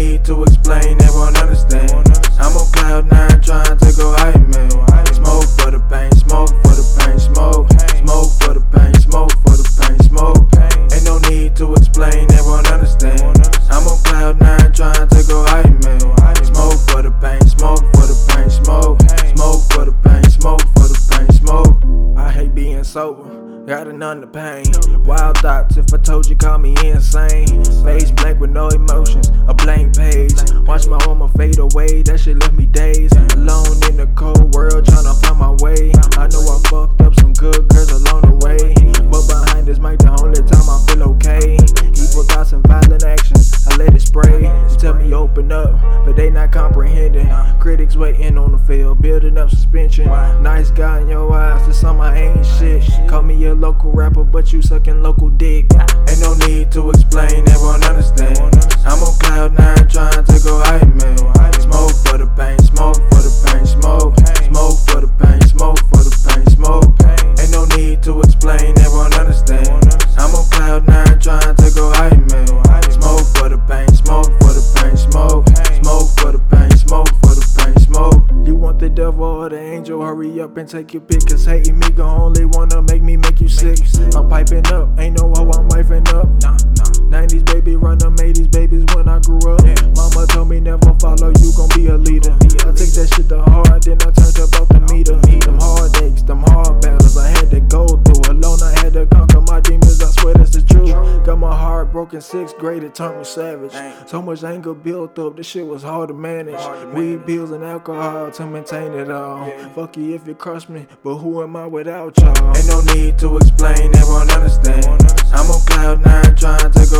to explain, they won't understand. I'm on cloud nine trying to go high, man. Smoke for the pain, smoke for the pain, smoke. Smoke for the pain, smoke for the pain, smoke. Ain't no need to explain, they won't understand. I'm on cloud nine trying to go high, man. Smoke for the pain, smoke for the pain, smoke. Smoke for the pain, smoke for the pain, smoke. I hate being sober. Got an under pain. Wild thoughts, if I told you, call me insane. Face blank with no emotions, a blank page. Watch my armor fade away, that shit left me dazed. Alone in the cold world, tryna find my way. I know I fucked up some good girls along the way. But behind this mic, the only time I feel okay. Evil thoughts and violent actions, I let it spray. They tell me open up, but they not comprehending. Critics waiting on the field, building up suspension. Nice guy in your eyes, to some I ain't local rapper, but you sucking local dick. Ain't no need to explain, everyone understand. I'm on cloud nine trying to the or the angel? Hurry up and take your pick. Cause hating me gon' only wanna make me make you sick. I'm piping up, ain't no how I'm wifing up. 90s baby, run them 80s babies when I grew up. Mama told me never follow, you gon' be a leader. I take that shit to heart, then I turned about the meter. My heart broken sixth grade, it turned me savage. So much anger built up, this shit was hard to manage. Weed, pills, and alcohol to maintain it all. Fuck you if you crush me, but who am I without y'all? Ain't no need to explain, everyone understand. I'm on cloud nine trying to go